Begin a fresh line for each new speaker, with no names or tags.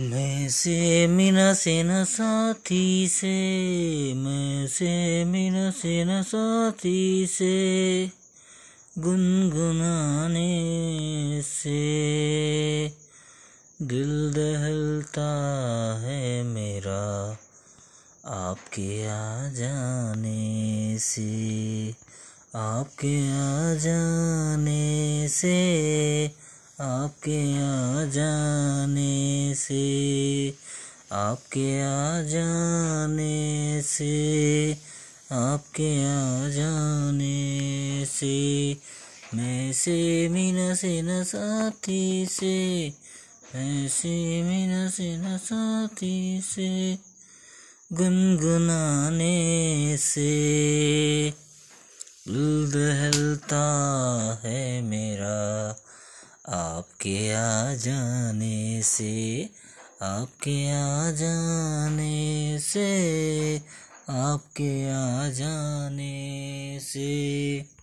मैं से मीना से न साथी से, मैं से मीना से न साथी से, गुनगुनाने से। दिल दहलता है मेरा आपके आ जाने से, आपके आ जाने से। आपके आ जाने से, आपके आ जाने से, आपके आ जाने से, मैं से मीना से न साथी से, मैं से मीना से न साथी से, गुनगुनाने से। दिल दहलता है मेरा आपके आ जाने से आपके आ जाने से आपके आ जाने से।